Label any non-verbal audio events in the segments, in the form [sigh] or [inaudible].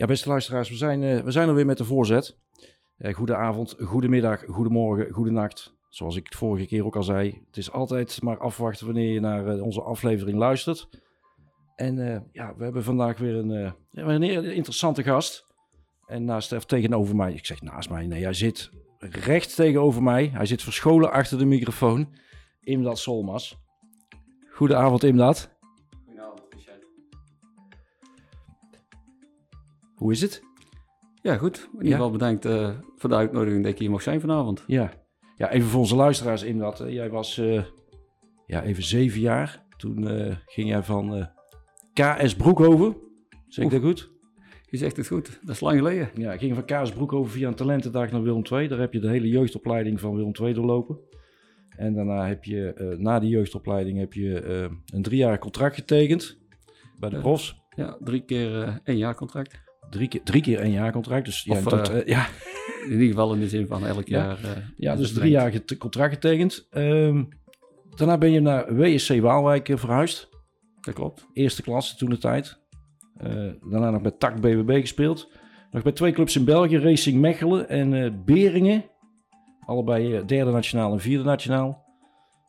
Ja, beste luisteraars, we zijn, uh, we zijn er weer met de voorzet. Uh, goedenavond, goedemiddag, goedemorgen, goedenacht. Zoals ik het vorige keer ook al zei, het is altijd maar afwachten wanneer je naar uh, onze aflevering luistert. En ja, we hebben vandaag weer een, een interessante gast. En naast of tegenover mij, ik zeg naast mij, nee, hij zit recht tegenover mij. Hij zit verscholen achter de microfoon. Imdat Solmas. Goedenavond, Imdat. Hoe is het? Ja, goed. In ieder geval bedankt uh, voor de uitnodiging dat ik hier mag zijn vanavond. Ja, ja even voor onze luisteraars in dat. Uh, jij was uh, ja, even zeven jaar. Toen ging jij van KS Broekhoven. Zeg ik dat goed? Je zegt het goed. Dat is lang geleden. Ja, ik ging van KS Broekhoven via een talentendag naar Willem II. Daar heb je de hele jeugdopleiding van Willem II doorlopen. En daarna heb je, na die jeugdopleiding, heb je een driejarig contract getekend bij de profs. Ja, drie keer één jaar contract drie keer, drie keer een jaar contract. Dus ja, dat, uh, ja. in ieder geval in de zin van elk ja. jaar. Uh, ja, dus drie jaar contract getekend. Um, daarna ben je naar WSC Waalwijk verhuisd. Dat klopt. Eerste klasse toen de tijd. Uh, daarna nog bij TAC BWB gespeeld. Nog bij twee clubs in België, Racing Mechelen en Beringen. Allebei derde nationaal en vierde nationaal.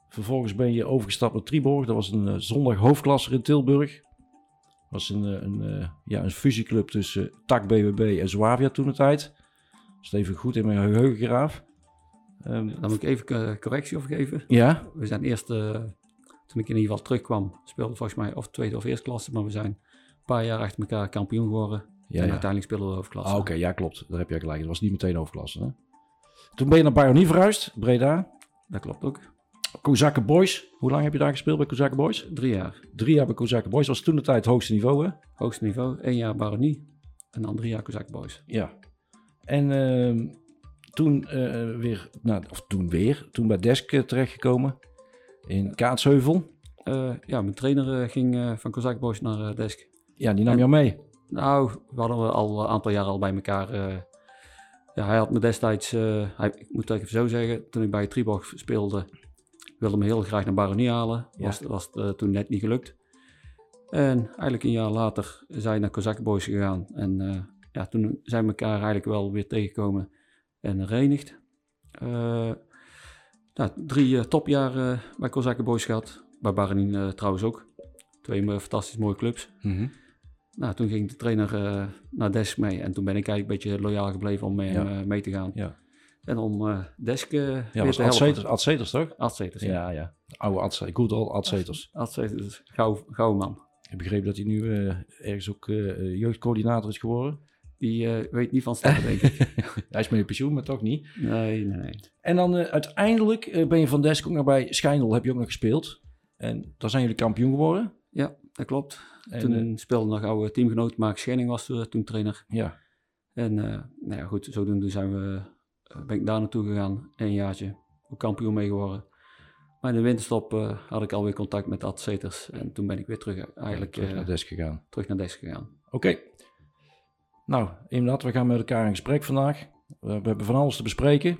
Vervolgens ben je overgestapt naar Triborg. Dat was een zondag hoofdklasser in Tilburg was een, eh, een, eh, ja, een fusieclub tussen TAC BWB en Zwavia toen de tijd. Dat even goed in mijn geheugen graaf. Um, Dan moet ik even correctie overgeven. Ja? We zijn eerst, uh, toen ik in ieder geval terugkwam, speelde volgens mij of tweede of eerste klasse. Maar we zijn een paar jaar achter elkaar kampioen geworden. Ja, en ja. uiteindelijk speelden we hoofdklasse. Ah, Oké, ja klopt. Daar heb je gelijk. Dat was niet meteen hoofdklasse. Hè? Toen ben je naar Bayonie verhuisd, Breda. Dat klopt ook. Kozakken Boys. Hoe lang heb je daar gespeeld bij Kozakken Boys? Drie jaar. Drie jaar bij Kozakken Boys. Was toen de tijd het hoogste niveau, hè? Hoogste niveau. Eén jaar Baronie. En dan drie jaar Kozakken Boys. Ja. En uh, toen uh, weer, nou, of toen weer, toen bij Desk uh, terechtgekomen. In Kaatsheuvel. Eh, ja, mijn trainer ging van Kozakken Boys naar Desk. Ja, die nam en, jou mee? Nou, we hadden al een aantal jaar al bij elkaar... ja, hij had me destijds, hij, ik moet het even zo zeggen, toen ik bij Triborg speelde, wilde me heel graag naar Baronie halen. Ja. Was, was uh, toen net niet gelukt. En eigenlijk een jaar later zijn we naar Kozak Boys gegaan. En uh, ja, toen zijn we elkaar eigenlijk wel weer tegengekomen en herenigd. Uh, nou, drie topjaren bij Kozak Boys gehad. Bij Baronie trouwens ook. Twee fantastisch mooie clubs. Mm -hmm. Nou, toen ging de trainer naar Desk mee. En toen ben ik eigenlijk een beetje loyaal gebleven om mee, ja. mee te gaan. Ja. En om uh, desk uh, ja, was Ad Adzeters toch? Adzeters, ja. Ja, ja. Oude Adzeters, good [laughs] old Adzeters. Adzeters, gauw, gauw man. Ik heb begrepen dat hij nu uh, ergens ook jeugdcoördinator is geworden. Die weet niet van stappen, denk ik. [laughs] Hij is met pensioen, maar toch niet? Nee, nee, nee. En dan uiteindelijk ben je van Desk ook nog bij Schijndel, heb je ook nog gespeeld. En daar zijn jullie kampioen geworden. Ja, dat klopt. En, toen speelde nog oude teamgenoot Mark Schenning was toen trainer. Ja. En nou ja, goed, zodoende zijn we eh, ben ik daar naartoe gegaan, een jaartje, ook kampioen mee geworden. Maar in de winterstop uh, had ik alweer contact met Ad Seters en toen ben ik weer terug eh, eigenlijk... terug naar Desk gegaan. Terug naar Desk gegaan. Oké. Okay. Nou, inderdaad, we gaan met elkaar in gesprek vandaag. We, we hebben van alles te bespreken.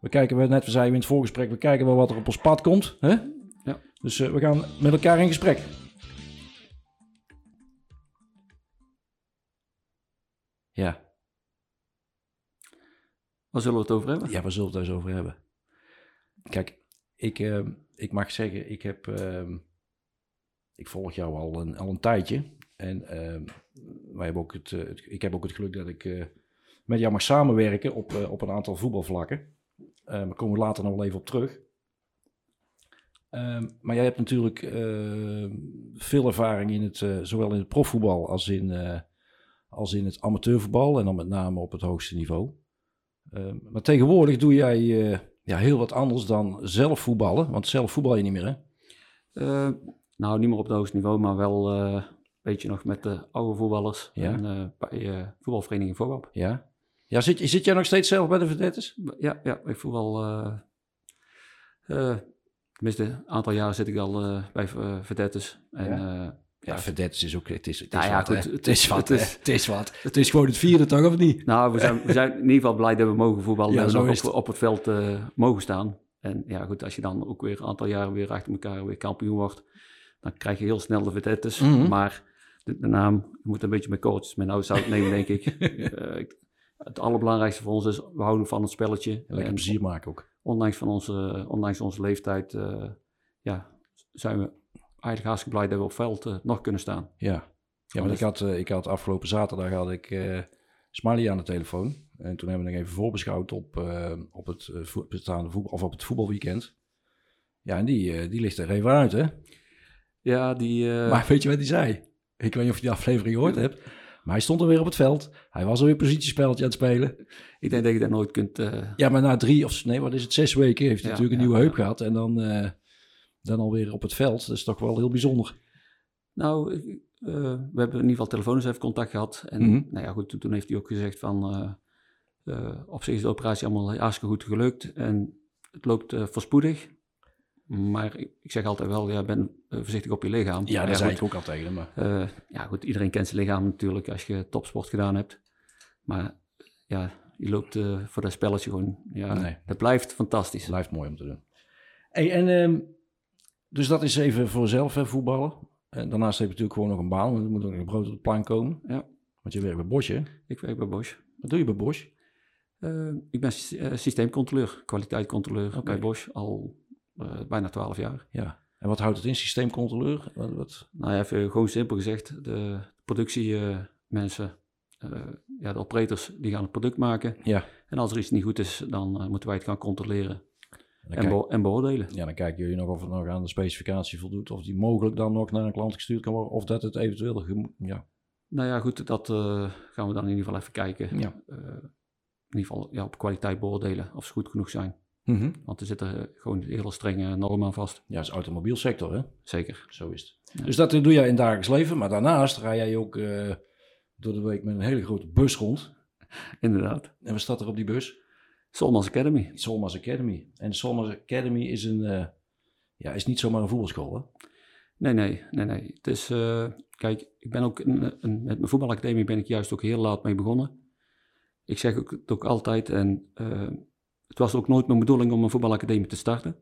We kijken, we net we zeiden in het voorgesprek, we kijken wel wat er op ons pad komt. Hè? Ja. Dus uh, we gaan met elkaar in gesprek. Ja, Waar zullen we het over hebben? Ja, waar zullen we het eens over hebben? Kijk, ik, uh, ik mag zeggen, ik heb... Uh, ik volg jou al een, al een tijdje. En uh, wij hebben ook het, het, ik heb ook het geluk dat ik eh, met jou mag samenwerken op, eh, op een aantal voetbalvlakken. daar komen we later nog wel even op terug. Ehm, maar jij hebt natuurlijk veel ervaring in het, zowel in het profvoetbal als in, als in het amateurvoetbal. En dan met name op het hoogste niveau. Uh, maar tegenwoordig doe jij uh, ja, heel wat anders dan zelf voetballen. Want zelf voetbal je niet meer, hè? Uh, nou, niet meer op het hoogste niveau, maar wel een beetje nog met de oude voetballers. Ja. En bij voetbalvereniging Voorwap. Ja. Ja, zit, zit jij nog steeds zelf bij de Verdettes? Ja, ja, ik voetbal... tenminste, een aantal jaren zit ik al bij Verdettes. En ja. Ja, Verdettes is ook... Het is, het is nou ja, wat, goed, het, is wat, het is, het is wat. Het is gewoon het vierde, toch, of niet? Nou, we zijn, we zijn in ieder geval blij dat we mogen voetballen. Ja, en op, op, het veld uh, mogen staan. En ja, goed, als je dan ook weer een aantal jaren weer achter elkaar weer kampioen wordt, dan krijg je heel snel de Verdettes. Mhm. Maar de, de naam, je moet een beetje met coaches met nou zout nemen, denk ik. [laughs] Eh, ik- het allerbelangrijkste voor ons is, we houden van het spelletje. Lekker En plezier maken ook. ondanks, van onze, ondanks onze leeftijd, eh, ja, zijn we eigenlijk hartstikke blij dat we op veld eh, nog kunnen staan. Ja, ja want ik had, eh, ik had afgelopen zaterdag had ik eh Smiley aan de telefoon. En toen hebben we nog even voorbeschouwd op, op het, bestaande voetbal, of op het voetbalweekend. Ja, en die, die ligt er even uit, hè? Ja, die... Maar weet je wat hij zei? Ik weet niet of je die aflevering gehoord hebt. Maar hij stond alweer op het veld. Hij was alweer positiespelletje aan het spelen. ik denk dat je dat nooit kunt... Ja, maar na drie of nee, wat is het, zes weken heeft hij Ja, natuurlijk een ja, nieuwe heup ja. gehad. En dan, dan alweer op het veld. Dat is toch wel heel bijzonder. Nou, eh, we hebben in ieder geval telefonisch even contact gehad. En Mhm. nou ja, goed, toen, heeft hij ook gezegd van... eh, op zich is de operatie allemaal hartstikke goed gelukt. En het loopt voorspoedig. Maar ik, zeg altijd wel, ja, ben voorzichtig op je lichaam. Ja, dat zei goed, ik ook al tegen. Maar ja, goed, iedereen kent zijn lichaam natuurlijk als je topsport gedaan hebt. Maar ja, je loopt voor dat spelletje gewoon... Ja, Nee. Het blijft fantastisch. het blijft mooi om te doen. Hey, en, ehm, dus dat is even voor zelf hè, voetballen. En daarnaast heb je natuurlijk gewoon nog een baan. Er moet ook nog brood op de plank komen. Ja. Want je werkt bij Bosch, hè? Ik werk bij Bosch. Wat doe je bij Bosch? Eh, ik ben eh, systeemcontroleur, kwaliteitscontroleur bij Bosch al eh, bijna 12 jaar. Ja. En wat houdt het in? Systeemcontroleur? Wat, wat? Nou ja, even gewoon simpel gezegd, de productiemensen, ja, de operators, die gaan het product maken. Ja. En als er iets niet goed is, dan eh, moeten wij het gaan controleren En, kijk- en beoordelen. Ja, dan kijken jullie nog of het nog aan de specificatie voldoet. Of die mogelijk dan nog naar een klant gestuurd kan worden. Of dat het eventueel... Ja. Nou ja, goed, dat eh, gaan we dan in ieder geval even kijken. Ja. Eh, in ieder geval ja, op kwaliteit beoordelen of ze goed genoeg zijn. Mhm. Want er zitten eh, gewoon hele strenge normen aan vast. Ja, dat is automobielsector, hè? Zeker. Zo is het. Ja. Dus dat doe jij in het dagelijks leven. Maar daarnaast rij jij ook door de week met een hele grote bus rond. [laughs] Inderdaad. En wat staat er op die bus? Solmas Academy. Solmas Academy. En Solmas Academy is, een, eh, ja, is niet zomaar een voetbalschool, hè? Nee, nee, nee, nee. Het is, eh, kijk, ik ben ook een, een- met mijn voetbalacademie ben ik juist ook heel laat mee begonnen. Ik zeg ook, het ook altijd, en eh, het was ook nooit mijn bedoeling om een voetbalacademie te starten.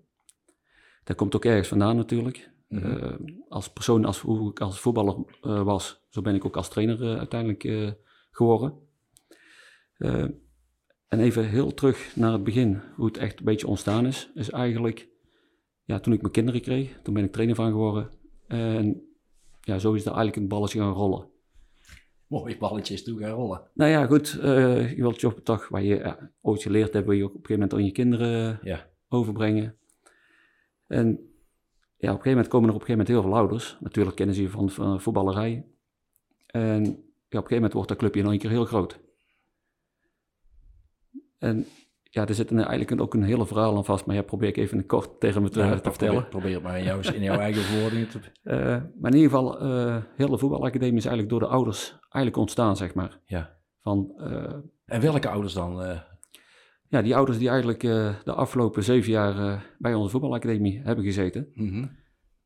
Dat komt ook ergens vandaan natuurlijk. Mhm. Als persoon, als, hoe ik als voetballer was, zo ben ik ook als trainer uiteindelijk geworden. En even heel terug naar het begin, hoe het echt een beetje ontstaan is, is eigenlijk, ja, toen ik mijn kinderen kreeg, toen ben ik trainer van geworden. En ja, zo is er eigenlijk een balletje gaan rollen. Mooi balletjes toe gaan rollen. Nou ja, goed, eh, je wilt je toch, wat je ja, ooit geleerd hebt, wil je ook op een gegeven moment aan je kinderen Ja. overbrengen. En ja, op een gegeven moment komen er op een gegeven moment heel veel ouders. Natuurlijk kennen ze je van, van voetballerij. En ja, op een gegeven moment wordt dat clubje in één keer heel groot. En ja, er zit eigenlijk ook een hele verhaal aan vast, maar ja, probeer ik even kort tegen me te, Ja, te probeer- vertellen. Probeer het maar in jouw, in jouw eigen [laughs] woorden te... Eh, maar in ieder geval, heel de voetbalacademie is eigenlijk door de ouders eigenlijk ontstaan, zeg maar. Ja. Van, eh, En welke ouders dan? ja, die ouders die eigenlijk de afgelopen zeven jaar bij onze voetbalacademie hebben gezeten. Mhm.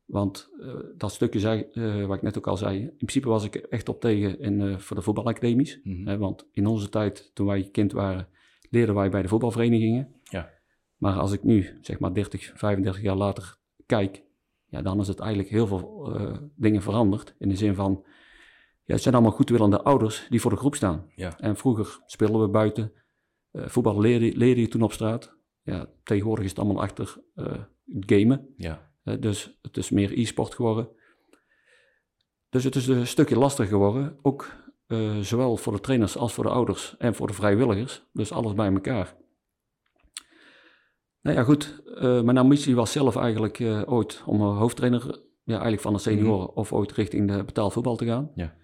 Want dat stukje zei, wat ik net ook al zei, in principe was ik echt op tegen in, voor de voetbalacademies. Mhm. Hè, want in onze tijd, toen wij kind waren, leerden wij bij de voetbalverenigingen. Ja. Maar als ik nu, zeg maar 30, 35 jaar later kijk, ja, dan is het eigenlijk heel veel eh, dingen veranderd. In de zin van, ja, het zijn allemaal goedwillende ouders die voor de groep staan. Ja. En vroeger speelden we buiten. Eh, voetbal leerde, leerde je toen op straat. Ja, tegenwoordig is het allemaal achter het gamen. Ja. Dus het is meer e-sport geworden. Dus het is een stukje lastiger geworden. Ook eh, zowel voor de trainers als voor de ouders en voor de vrijwilligers. Dus alles bij elkaar. Nou ja, goed. eh, mijn ambitie was zelf eigenlijk eh, ooit om een hoofdtrainer, ja, eigenlijk van de senioren, of ooit richting de betaald voetbal te gaan. Ja.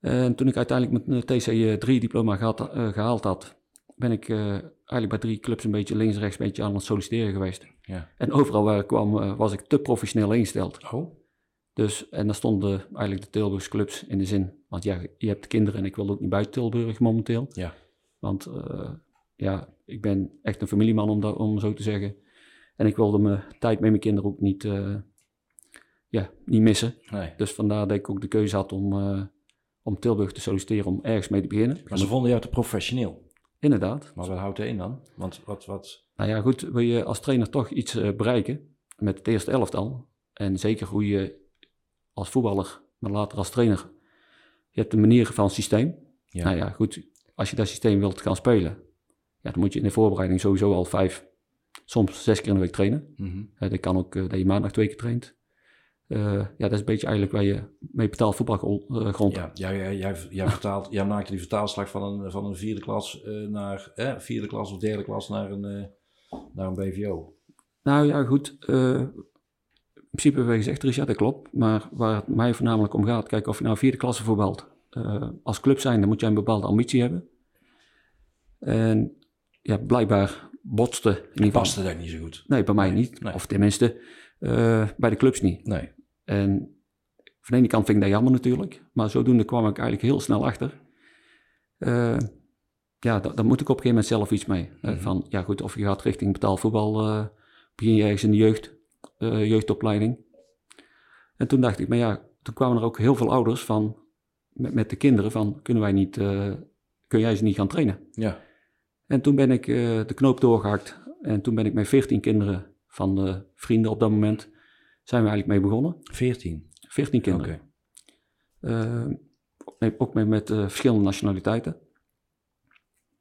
En toen ik uiteindelijk mijn TC3-diploma gehad, eh, gehaald had, ben ik eigenlijk bij drie clubs een beetje links, rechts, een beetje aan het solliciteren geweest. Ja. En overal waar ik kwam, was ik te professioneel ingesteld. Oh. Dus, en daar stonden eigenlijk de Tilburgse clubs in de zin. Want ja, je hebt kinderen en ik wil ook niet buiten Tilburg momenteel. Ja. Want eh, ja, ik ben echt een familieman om, dat, om zo te zeggen. En ik wilde mijn tijd met mijn kinderen ook niet, eh, ja, niet missen. Nee. Dus vandaar dat ik ook de keuze had om, eh, om Tilburg te solliciteren om ergens mee te beginnen. Maar ze vonden jou te professioneel. Inderdaad. Maar wat houdt er in dan? Want wat... wat... Nou ja, goed, wil je als trainer toch iets bereiken met het eerste elftal. En zeker hoe je als voetballer maar later als trainer. Je hebt een manier van systeem. Ja. Nou ja, goed, als je dat systeem wilt gaan spelen, ja, dan moet je in de voorbereiding sowieso al vijf, soms zes keer in de week trainen. Uh, dat kan ook uh, dat je maandag twee keer traint. Uh, ja, dat is een beetje eigenlijk waar je mee betaald voetbalgrond. Ja, jij, jij, jij, jij, vertaalt, jij maakte die vertaalslag van een, van een vierde klas naar eh, vierde klas of derde klas naar een, naar een BVO. Nou ja, goed. In principe hebben we gezegd, Richard, dat klopt. Maar waar het mij voornamelijk om gaat, kijk of je nou vierde klasse voetbalt. als club zijn, dan moet jij een bepaalde ambitie hebben. En ja, blijkbaar botste. Geval. Paste dat niet zo goed? Nee, bij mij niet. Nee. Of tenminste, uh, bij de clubs niet. Nee. En van de ene kant vind ik dat jammer natuurlijk. Maar zodoende kwam ik eigenlijk heel snel achter. Uh, ja, daar moet ik op een gegeven moment zelf iets mee. Mm -hmm. van, ja goed, of je gaat richting betaald voetbal, uh, begin je ergens in de jeugd, jeugdopleiding. En toen dacht ik, maar ja, toen kwamen er ook heel veel ouders van, met, met de kinderen van, kunnen wij niet, kun jij ze niet gaan trainen? Ja. En toen ben ik uh, de knoop doorgehakt. En toen ben ik met 14 kinderen van de vrienden op dat moment, zijn we eigenlijk mee begonnen. 14? 14 kinderen. Okay. Ook met, met verschillende nationaliteiten.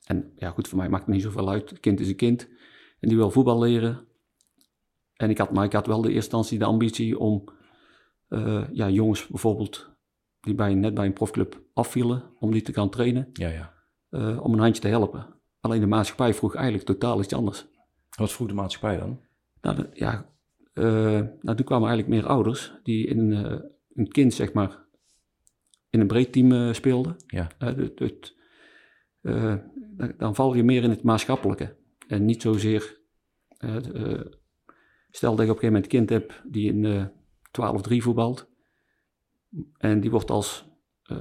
En ja, goed, voor mij maakt het niet zoveel uit. Kind is een kind. En die wil voetbal leren. En ik had, maar ik had wel de eerste instantie de ambitie om uh, ja, jongens bijvoorbeeld die bij, net bij een profclub afvielen, om die te gaan trainen. Ja, ja. Uh, om een handje te helpen. Alleen de maatschappij vroeg eigenlijk totaal iets anders. Wat vroeg de maatschappij dan? Nou, de, ja, uh, nou, toen kwamen eigenlijk meer ouders die in een kind, zeg maar, in een breed team speelden. Ja. Het, het, dan, dan val je meer in het maatschappelijke. En niet zozeer, stel dat je op een gegeven moment een kind hebt die in 12-3 voetbalt. En die wordt als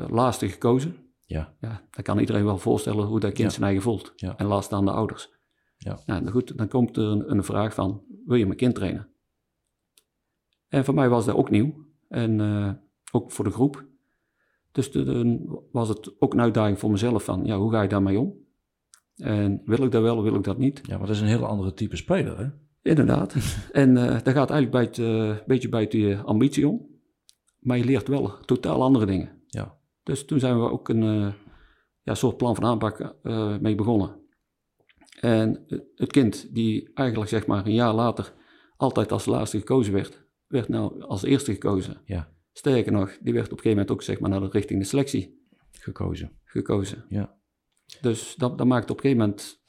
laatste gekozen. Ja. ja, dan kan iedereen wel voorstellen hoe dat kind Ja. zijn eigen voelt. Ja. En laat staan de ouders. Ja. Nou, goed, dan komt er een, een vraag van, wil je mijn kind trainen? En voor mij was dat ook nieuw. En eh, ook voor de groep. Dus toen was het ook een uitdaging voor mezelf van, ja, hoe ga je daarmee om? En wil ik dat wel, wil ik dat niet? Ja, maar dat is een heel andere type speler, hè? Inderdaad. [laughs] en eh dat gaat eigenlijk bij het, eh, beetje buiten je ambitie om. Maar je leert wel totaal andere dingen. Ja. Dus toen zijn we ook een eh, ja, soort plan van aanpak eh, mee begonnen. En het kind die eigenlijk zeg maar een jaar later altijd als laatste gekozen werd, werd nou als eerste gekozen. Ja. Sterker nog, die werd op een gegeven moment ook zeg maar naar de richting de selectie Gekozen. gekozen. Ja. Dus dat, dat maakt op een gegeven moment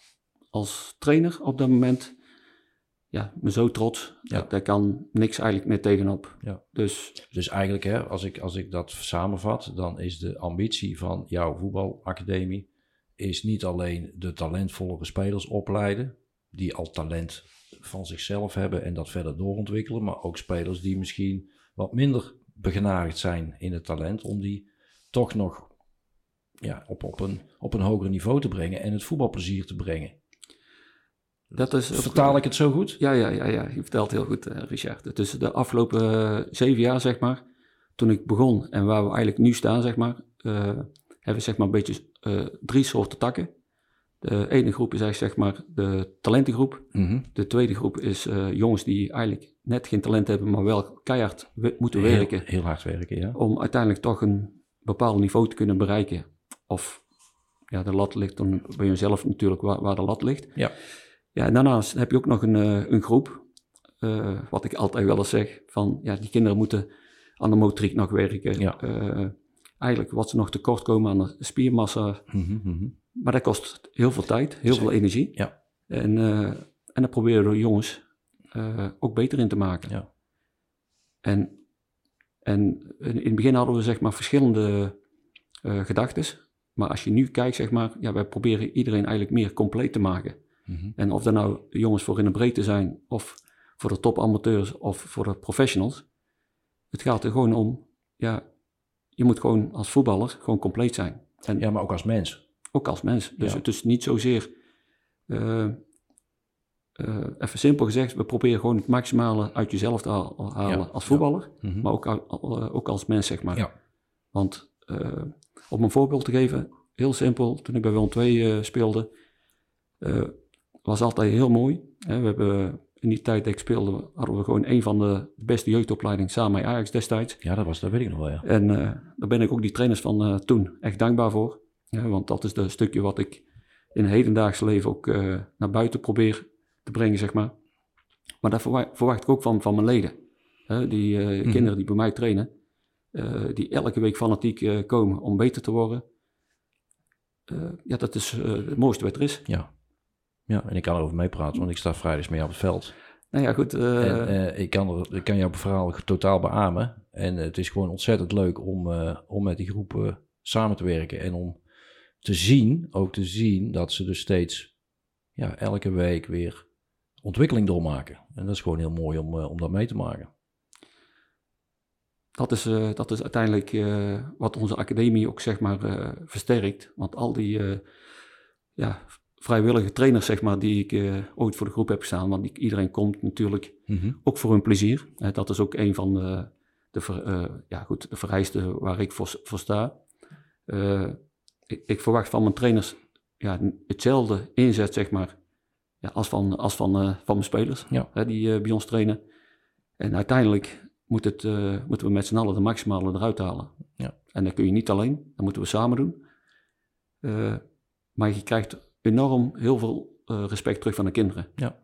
als trainer op dat moment ja, me zo trots. Ja. Daar kan niks eigenlijk meer tegenop. Ja. Dus Dus eigenlijk, hè, als, ik, als ik dat samenvat, dan is de ambitie van jouw voetbalacademie is niet alleen de talentvolle spelers opleiden, die al talent van zichzelf hebben en dat verder doorontwikkelen, maar ook spelers die misschien wat minder begenadigd zijn in het talent, om die toch nog ja, op, op, een, op een hoger niveau te brengen en het voetbalplezier te brengen. Dat is... ook- Vertaal ik het zo goed? Ja, ja, ja, ja, je vertelt heel goed, eh, Richard. Dus de afgelopen eh, zeven jaar, zeg maar, toen ik begon en waar we eigenlijk nu staan, zeg maar, eh, hebben we zeg maar een beetje drie soorten takken. De ene groep is eigenlijk zeg maar de talentengroep. Mhm. De tweede groep is jongens die eigenlijk net geen talent hebben, maar wel keihard we- moeten Heel, werken heel hard werken, ja. om uiteindelijk toch een bepaald niveau te kunnen bereiken. Of ja, de lat ligt dan bij jezelf natuurlijk waar, waar de lat ligt. Ja. Ja, en daarnaast heb je ook nog een, eh, een groep, eh, wat ik altijd wel eens zeg, van ja, die kinderen moeten aan de motoriek nog werken. Ja. Eh, eigenlijk wat ze nog tekort komen aan de spiermassa. Mhm, mhm. Maar dat kost heel veel tijd, heel veel energie. Ja. En, eh, en dat proberen de jongens ook beter in te maken. Ja. En, en in het begin hadden we zeg maar verschillende gedachten. Maar als je nu kijkt, zeg maar, ja, wij proberen iedereen eigenlijk meer compleet te maken. Mhm. En of dat nou jongens voor in de breedte zijn, of voor de topamateurs, of voor de professionals. Het gaat er gewoon om, ja, je moet gewoon als voetballer gewoon compleet zijn. En Ja, maar ook als mens. ook als mens. Dus Ja. het is niet zozeer, eh, eh, even simpel gezegd, we proberen gewoon het maximale uit jezelf te haal- halen Ja, als ja. voetballer, Mhm. maar ook, eh, ook als mens, zeg maar. Ja. Want om een voorbeeld te geven, heel simpel, toen ik bij Willem II eh, speelde, was altijd heel mooi. We hebben in die tijd dat ik speelde, hadden we gewoon een van de beste jeugdopleidingen samen met Ajax destijds. Ja, dat was, dat weet ik nog wel, ja. En uh, daar ben ik ook die trainers van uh, toen echt dankbaar voor. Ja, want dat is het stukje wat ik in het hedendaagse leven ook uh, naar buiten probeer te brengen, zeg maar. Maar dat verwacht, verwacht ik ook van, van mijn leden. die mm -hmm. kinderen die bij mij trainen, die elke week fanatiek komen om beter te worden. ja, dat is het mooiste wat er is. Ja. Ja, en ik kan erover meepraten, want ik sta vrijdags mee op het veld. Nou ja, goed. Uh... En, uh, ik, kan er, ik kan jouw verhaal totaal beamen. En het is gewoon ontzettend leuk om, uh, om met die groepen samen te werken. En om te zien, ook te zien, dat ze dus steeds ja, elke week weer ontwikkeling doormaken. En dat is gewoon heel mooi om, om dat mee te maken. Dat is, dat is uiteindelijk wat onze academie ook zeg maar versterkt. Want al die ja, vrijwillige trainers, zeg maar, die ik uh, ooit voor de groep heb gestaan. Want iedereen komt natuurlijk mm -hmm. ook voor hun plezier. Uh, dat is ook een van de, de, ver, uh, ja, goed, de vereisten waar ik voor, voor sta. Ik, ik, verwacht van mijn trainers ja, hetzelfde inzet, zeg maar, ja, als van, als van, van mijn spelers ja. die bij ons trainen. En uiteindelijk moet het, moeten we met z'n allen de maximale eruit halen. Ja. En dat kun je niet alleen, dat moeten we samen doen. maar je krijgt enorm heel veel uh, respect terug van de kinderen. Ja.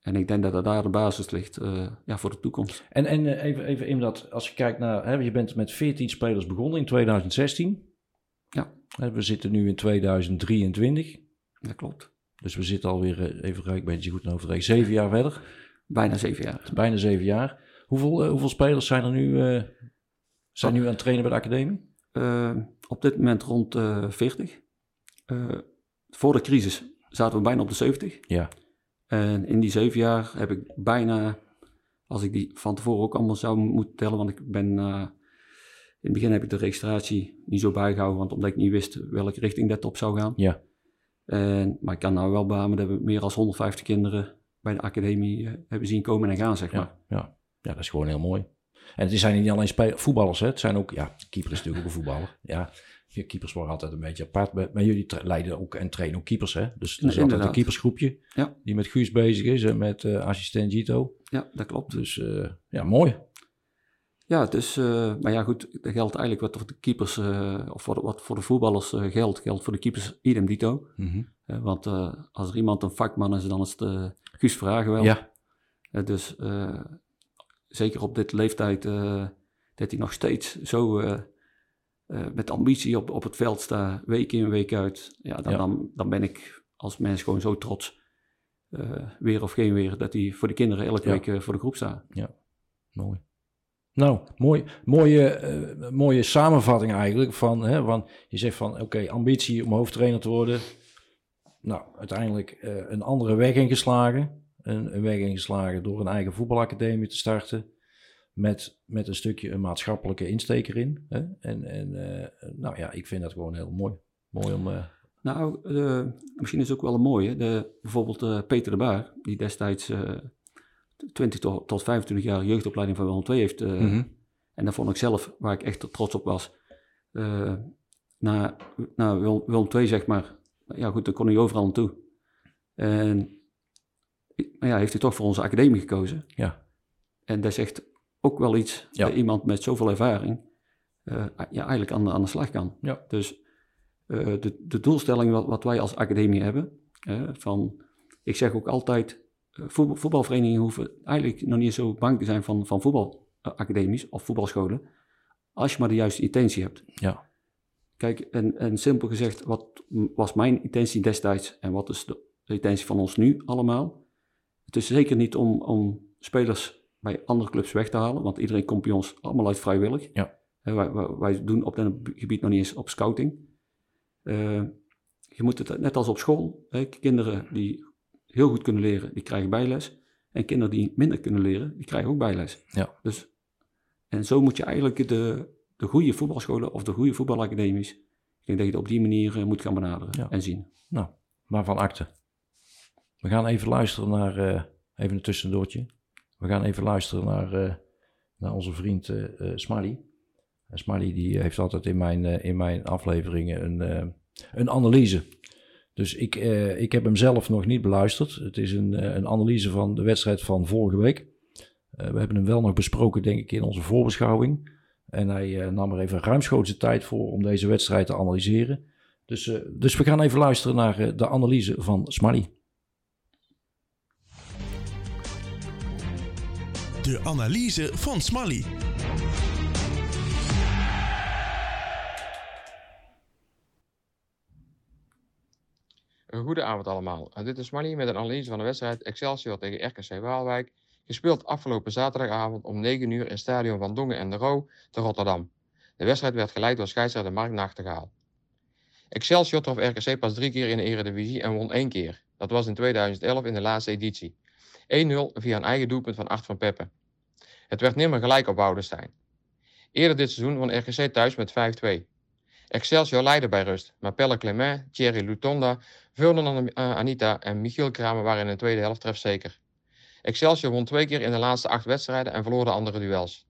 En ik denk dat daar de basis ligt uh, ja, voor de toekomst. En, en uh, even, even in dat, als je kijkt naar, hè, je bent met 14 spelers begonnen in 2016. Ja. we zitten nu in 2023. Dat klopt. Dus we zitten alweer, even rijk, ben je goed naar overweg, zeven jaar verder. Bijna zeven jaar. Bijna zeven jaar. Hoeveel, hoeveel spelers zijn er nu, zijn nu aan het trainen bij de academie? op dit moment rond 40 voor de crisis zaten we bijna op de 70. Ja. En in die zeven jaar heb ik bijna, als ik die van tevoren ook allemaal zou moeten tellen, want ik ben, uh, in het begin heb ik de registratie niet zo bijgehouden, want omdat ik niet wist welke richting dat op zou gaan. Ja. En, maar ik kan nou wel beamen dat we meer dan 150 kinderen bij de academie uh, hebben zien komen en gaan, zeg maar. Ja, ja. ja, dat is gewoon heel mooi. En het zijn niet alleen voetballers, hè. het zijn ook, ja, keeper is natuurlijk ook een voetballer. Ja, je keepers worden altijd een beetje apart. Maar jullie leiden ook en trainen ook keepers, hè? Dus er is altijd een keepersgroepje ja. die met Guus bezig is en met uh, assistent Gito. Ja, dat klopt. Dus uh, ja, mooi. Ja, dus, uh, maar ja goed, dat geldt eigenlijk wat voor de keepers, of voor, wat voor de voetballers geldt, geldt voor de keepers idem dito. Mm -hmm. want als er iemand een vakman is, dan is het Guus Vragen wel. Ja. dus zeker op dit leeftijd, dat hij nog steeds zo uh, met ambitie op, op het veld sta, week in, week uit, ja, dan, Dan, dan ben ik als mens gewoon zo trots, uh, weer of geen weer, dat hij voor de kinderen elke week uh, voor de groep staat. Ja, mooi. Nou, mooi, mooie, mooie samenvatting eigenlijk van, hè, van je zegt van oké, ambitie om hoofdtrainer te worden. Nou, uiteindelijk een andere weg ingeslagen. Een, een weg ingeslagen door een eigen voetbalacademie te starten met, met een stukje een maatschappelijke insteek erin. Hè? En, en uh, nou ja, ik vind dat gewoon heel mooi. Mooi om... Uh... Nou, uh, misschien is het ook wel een mooie. De, bijvoorbeeld Peter de Baar, die destijds 20 tot, tot 25 jaar jeugdopleiding van Willem II heeft. Mm -hmm. En dat vond ik zelf, waar ik echt trots op was. na, na Willem II, zeg maar, ja goed, dan kon hij overal naartoe. En ja, heeft hij toch voor onze academie gekozen. Ja. En dat is echt ook wel iets ja. dat iemand met zoveel ervaring uh, ja, eigenlijk aan de, aan de slag kan. Ja. Dus uh, de, de doelstelling wat, wat wij als academie hebben, uh, van, ik zeg ook altijd, voetbal, voetbalverenigingen hoeven eigenlijk nog niet zo bang te zijn van, van voetbalacademies of voetbalscholen, als je maar de juiste intentie hebt. Ja. Kijk, en, en simpel gezegd, wat was mijn intentie destijds en wat is de, de intentie van ons nu allemaal? Het is zeker niet om, om spelers bij andere clubs weg te halen. Want iedereen komt bij ons allemaal uit vrijwillig. Ja. wij, wij, doen op dat gebied nog niet eens op scouting. Uh, je moet het net als op school. Hè, kinderen die heel goed kunnen leren, die krijgen bijles. En kinderen die minder kunnen leren, die krijgen ook bijles. Ja. Dus, en zo moet je eigenlijk de, de goede voetbalscholen of de goede voetbalacademies, ik denk dat je het op die manier uh, moet gaan benaderen ja. en zien. Nou, waarvan akte. We gaan even luisteren naar, uh, even een tussendoortje. We gaan even luisteren naar, uh, naar onze vriend uh, uh, Smiley. Smiley die heeft altijd in mijn, in mijn afleveringen een, een analyse. Dus ik, eh, ik heb hem zelf nog niet beluisterd. Het is een, eh, een analyse van de wedstrijd van vorige week. Eh, we hebben hem wel nog besproken, denk ik, in onze voorbeschouwing. En hij eh, nam er even ruimschoots tijd voor om deze wedstrijd te analyseren. Dus, eh, dus we gaan even luisteren naar eh, de analyse van Smally. De analyse van Smally. Een goede allemaal. Uh, dit is Manny met een analyse van de wedstrijd Excelsior tegen RKC Waalwijk. Gespeeld afgelopen zaterdagavond om 9 uur in stadion Van Dongen en de Roo te Rotterdam. De wedstrijd werd geleid door scheidsrechter Mark Nachtegaal. Excelsior trof RKC pas drie keer in de Eredivisie en won één keer. Dat was in 2011 in de laatste editie. 1-0 via een eigen doelpunt van Art van Peppe. Het werd nimmer gelijk op Woudenstein. Eerder dit seizoen won RKC thuis met 5-2. Excelsior leidde bij rust, maar Pelle Clement, Thierry Lutonda, Ferdinand uh, Anita en Michiel Kramer waren in de tweede helft trefzeker. Excelsior won twee keer in de laatste acht wedstrijden en verloor de andere duels.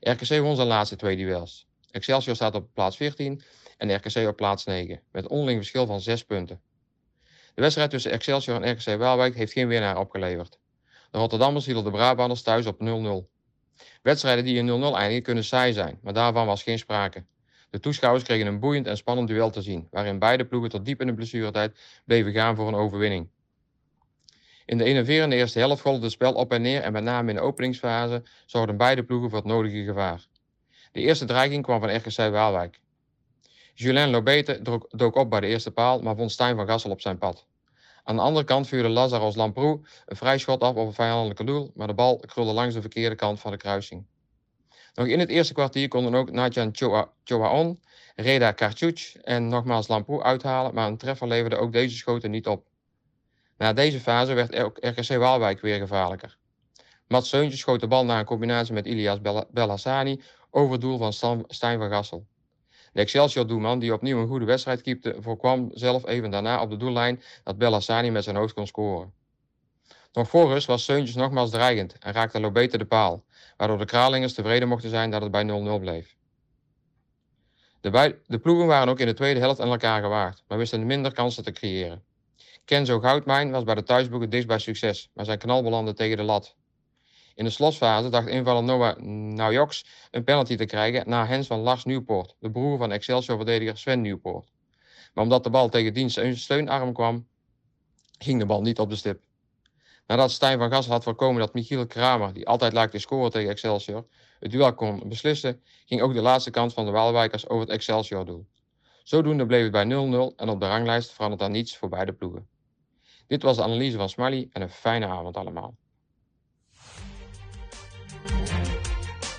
RKC won zijn laatste twee duels. Excelsior staat op plaats 14 en RKC op plaats 9, met onderling verschil van 6 punten. De wedstrijd tussen Excelsior en RKC Waalwijk heeft geen winnaar opgeleverd. De Rotterdammers hielden de Brabanders thuis op 0-0. Wedstrijden die in 0-0 eindigen kunnen saai zijn, maar daarvan was geen sprake. De toeschouwers kregen een boeiend en spannend duel te zien, waarin beide ploegen tot diep in de blessuretijd bleven gaan voor een overwinning. In de enerverende eerste helft golfde het spel op en neer en met name in de openingsfase zorgden beide ploegen voor het nodige gevaar. De eerste dreiging kwam van RKC Waalwijk. Julien Lobete dook op bij de eerste paal, maar vond Stijn van Gassel op zijn pad. Aan de andere kant vuurde Lazaros Lamproe een vrij schot af op een vijandelijke doel, maar de bal krulde langs de verkeerde kant van de kruising. Nog in het eerste kwartier konden ook Nadjan Choaon, Reda Karchuc en nogmaals Lamproe uithalen, maar een treffer leverde ook deze schoten niet op. Na deze fase werd ook RKC Waalwijk weer gevaarlijker. Mats Seuntje schoot de bal na een combinatie met Ilias Belhassani over het doel van Stijn van Gassel. De Excelsior-doelman, die opnieuw een goede wedstrijd keepte, voorkwam zelf even daarna op de doellijn dat Belhassani met zijn hoofd kon scoren. Nog voor was Seuntjes nogmaals dreigend en raakte Lobete de paal, waardoor de Kralingers tevreden mochten zijn dat het bij 0-0 bleef. De, de, ploegen waren ook in de tweede helft aan elkaar gewaagd, maar wisten minder kansen te creëren. Kenzo Goudmijn was bij de thuisploegen dicht bij succes, maar zijn knal belandde tegen de lat. In de slotfase dacht invaller Noah Naujoks een penalty te krijgen na hens van Lars Nieuwpoort, de broer van Excelsior-verdediger Sven Nieuwpoort. Maar omdat de bal tegen diens steunarm kwam, ging de bal niet op de stip. Nadat Stijn van Gassel had voorkomen dat Michiel Kramer, die altijd lijkt te scoren tegen Excelsior, het duel kon beslissen, ging ook de laatste kans van de Waalwijkers over het Excelsior-doel. Zodoende bleef het bij 0-0 en op de ranglijst verandert daar niets voor beide ploegen. Dit was de analyse van Smally en een fijne avond allemaal.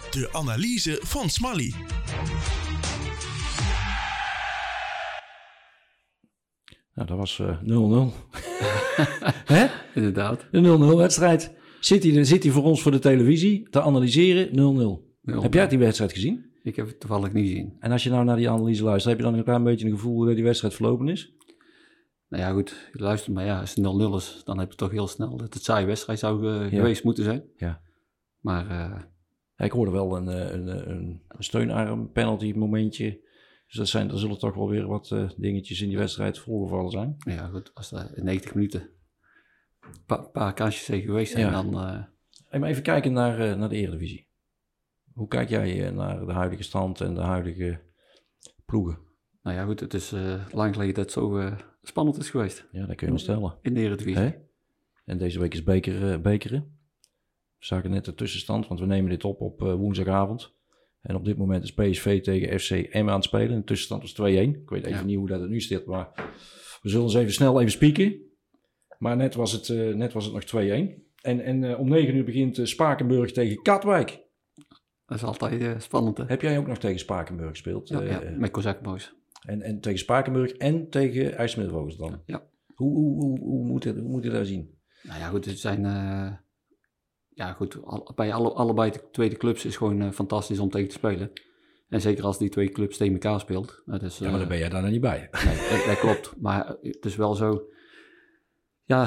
De analyse van Smally. Nou, dat was uh, 0-0. [laughs] Hè? Inderdaad. De 0-0 wedstrijd. Zit hij, zit hij voor ons voor de televisie te analyseren 0-0. Heb jij die wedstrijd gezien? Ik heb het toevallig niet gezien. En als je nou naar die analyse luistert, heb je dan een klein beetje een gevoel hoe die wedstrijd verlopen is? Nou ja, goed, je luistert, maar ja, als het 0-0 is, dan heb je toch heel snel dat het saaie wedstrijd zou uh, ja. geweest moeten zijn. Ja. Maar... Uh, ik hoorde wel een, een, een, een steunarm penalty momentje. Dus dat zijn, er zullen toch wel weer wat uh, dingetjes in die wedstrijd voorgevallen zijn. Ja, goed, als er in 90 minuten een pa paar kansjes tegen geweest zijn, ja. dan... Even kijken naar, naar de Eredivisie. Hoe kijk jij naar de huidige stand en de huidige ploegen? Nou ja, goed, het is lang geleden dat het zo spannend is geweest. Ja, dat kun je wel stellen. In de Eredivisie. Hè? En deze week is beker, bekeren. We zagen net de tussenstand, want we nemen dit op op woensdagavond. En op dit moment is PSV tegen FC Emmen aan het spelen. De tussenstand was 2-1. Ik weet even ja. niet hoe dat er nu zit, maar we zullen eens even snel even spieken. Maar net was het, net was het nog 2-1. En, en om 9 uur begint Spakenburg tegen Katwijk. Dat is altijd spannend. Hè? Heb jij ook nog tegen Spakenburg gespeeld? Ja, ja met Kozak Boys. En, en tegen Spakenburg en tegen IJsselmeervogels dan? Ja. Hoe, hoe, hoe, hoe, moet het, hoe moet je dat zien? Nou ja, goed, het zijn... Ja, goed, al, bij alle, allebei de tweede clubs is gewoon fantastisch om tegen te spelen. En zeker als die twee clubs tegen elkaar speelt. Dus, ja, maar dan ben jij daar nog niet bij. Nee, dat, klopt. Maar het is wel zo... Ja,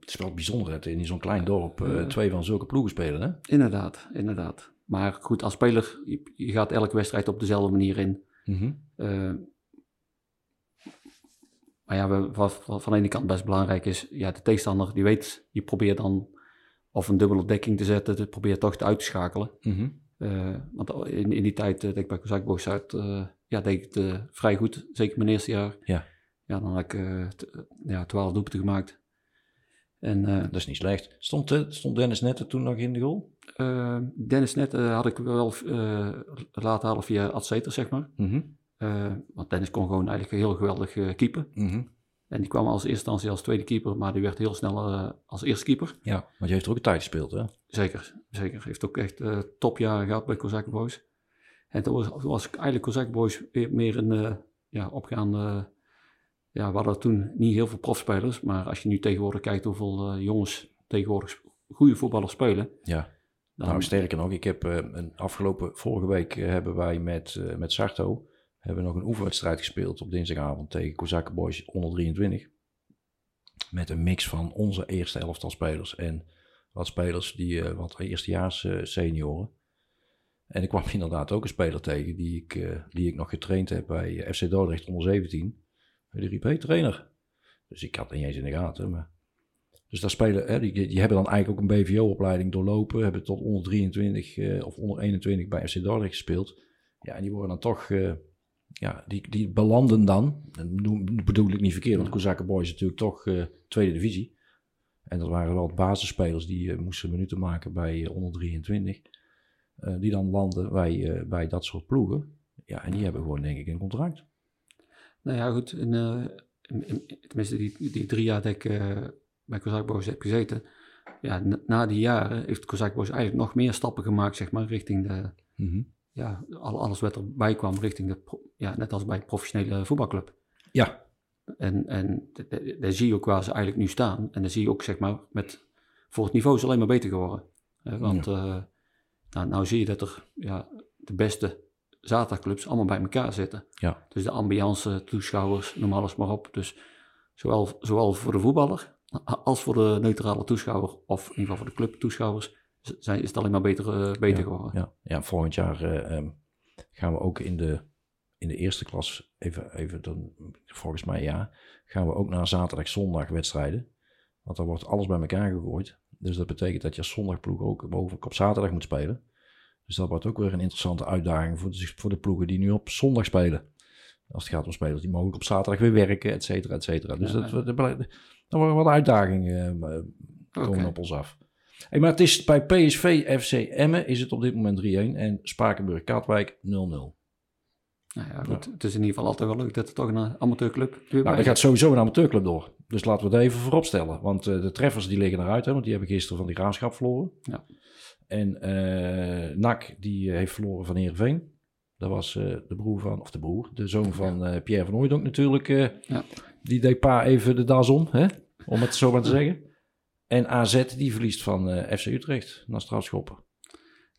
het is wel bijzonder dat in zo'n klein dorp twee van zulke ploegen spelen, hè? Inderdaad, inderdaad. Maar goed, als speler, je, je gaat elke wedstrijd op dezelfde manier in. Mm -hmm. uh, maar ja, wat van de ene kant best belangrijk is, ja, de tegenstander die weet, je probeert dan of een dubbele dekking te zetten, je probeert toch te uit te schakelen. Mhm. Eh, want in, in die tijd, eh, denk ik bij Kozakboog Zuid, eh, ja, deed ik het vrij goed. Zeker mijn eerste jaar. Ja. Ja, dan had ik ja, twaalf doelpunten gemaakt. En Dat is niet slecht. Stond, stond Dennis Nette toen nog in de goal? eh, Dennis net had ik wel eh, laten halen via Adzeter, zeg maar. Mhm. Eh, want Dennis kon gewoon eigenlijk heel geweldig keeper. Mhm. En die kwam als eerste instantie als tweede keeper, maar die werd heel snel eh, als eerste keer. Ja, want je heeft er ook een tijd gespeeld, hè? Zeker, zeker. Heeft ook echt eh, topjaren gehad bij Kozak Boys. En toen was, toen was ik eigenlijk Kozak Boys weer meer een eh, ja, opgaande... ja, we hadden toen niet heel veel profspelers, maar als je nu tegenwoordig kijkt hoeveel jongens tegenwoordig goede voetballers spelen... Ja. Dan, Nou, sterker nog, ik heb een afgelopen vorige week hebben wij met, met Sarto hebben nog een oefenwedstrijd gespeeld op dinsdagavond tegen Kozakken Boys onder 23. Met een mix van onze eerste elftal spelers en wat spelers die eh, wat eerstejaars eh, senioren. En ik kwam [laughs] inderdaad ook een speler tegen die ik, eh, die ik nog getraind heb bij FC Dordrecht onder 17. En die riep, hey trainer. Dus ik had het niet eens in de gaten, maar dus daar spelen, hè, die, die hebben dan eigenlijk ook een BVO-opleiding doorlopen, hebben tot onder 23 eh, of onder 21 bij FC Dordrecht gespeeld. Ja, en die worden dan toch, ja, die, die belanden dan, dat bedoel ik niet verkeerd, want Kozakken Boys is natuurlijk toch eh, tweede divisie. En dat waren wel basisspelers die eh, moesten minuten maken bij eh, onder 23. eh, die dan landen bij, bij dat soort ploegen. Ja, en die hebben gewoon denk ik een contract. Nou ja, goed. In, in- in- tenminste, die, die drie jaar dat ik bij Kozak Boys heb gezeten... Ja, na, na die jaren heeft Kozak Boys eigenlijk nog meer stappen gemaakt, zeg maar, richting de... ja, al- alles wat erbij kwam richting de, ja, net als bij een professionele voetbalclub. Ja, En, en daar zie je ook waar ze eigenlijk nu staan. En dan zie je ook, zeg maar, met, voor het niveau is het alleen maar beter geworden. Hè, want eh, nou, nou zie je dat er ja, de beste zaterdagclubs allemaal bij elkaar zitten. ja, Dus de ambiance, toeschouwers, noem alles maar op. Dus zowel, zowel voor de voetballer als voor de neutrale toeschouwer, of in ieder geval voor de clubtoeschouwers, zijn, is het alleen maar beter, eh, beter geworden. Ja, ja volgend jaar eh, ehm, gaan we ook in de, in de eerste klas, even, even dan, volgens mij ja, gaan we ook naar zaterdag, zondag wedstrijden. Want dan wordt alles bij elkaar gegooid. Dus dat betekent dat je als zondagploeg ook boven op zaterdag moet spelen. Dus dat wordt ook weer een interessante uitdaging voor de, voor de ploegen die nu op zondag spelen. Als het gaat om spelers die mogen op zaterdag weer werken, et cetera, et cetera. Dus Ja, dat, dat, dat, dan worden wat uitdagingen eh, komen op ons af. Hey, maar het is bij PSV FC Emmen is het op dit moment 3-1 en Spakenburg Katwijk 0-0. Nou, Nou ja, goed. Het is in ieder geval altijd wel leuk dat er toch een amateurclub weer bij er gaat sowieso een amateurclub door. Dus laten we het even voorop stellen. Want eh, de treffers die liggen eruit, hè, want die hebben gisteren van die graafschap verloren. Ja. En eh NAC die eh, heeft verloren van Heerenveen. Dat was de broer van, of de broer, de zoon van Pierre van Hooijdonk natuurlijk. Ja. Die deed pa even de das om, hè? om het zo maar te [laughs] zeggen. En AZ die verliest van eh, FC Utrecht naar strafschoppen.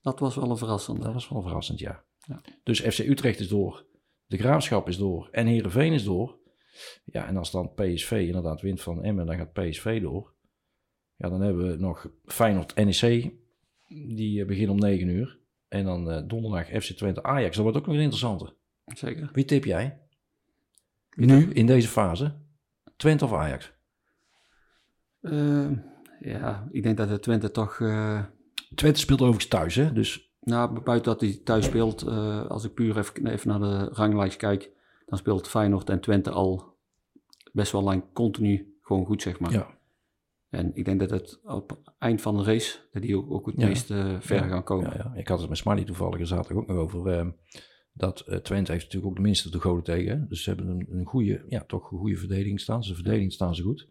Dat was wel een verrassende. Dat was wel verrassend, ja. Ja. Dus FC Utrecht is door, de Graafschap is door en Heerenveen is door. Ja, en als dan PSV inderdaad wint van Emmen, dan gaat PSV door. Ja, dan hebben we nog Feyenoord NEC, die eh, beginnen om 9 uur. En dan eh, donderdag FC Twente Ajax, dat wordt ook nog een interessante. Zeker. Wie tip jij? Nu, in deze fase? Twente of Ajax? Eh, ja, ik denk dat de Twente toch... eh, Twente speelt overigens thuis, hè? Dus nou, buiten dat hij thuis speelt, eh, als ik puur even, even naar de ranglijst kijk, dan speelt Feyenoord en Twente al best wel lang continu gewoon goed, zeg maar. ja, En ik denk dat het op het eind van de race, dat die ook, ook het Ja. meest ver Ja, gaan komen. Ja, ja. Ik had het met Smiley toevallig er zaterdag ook nog over. eh, dat eh, Twente heeft natuurlijk ook de minste te goden tegen. hè. Dus ze hebben een, een goede, ja, toch een goede verdediging staan. Ze verdediging staan ze goed.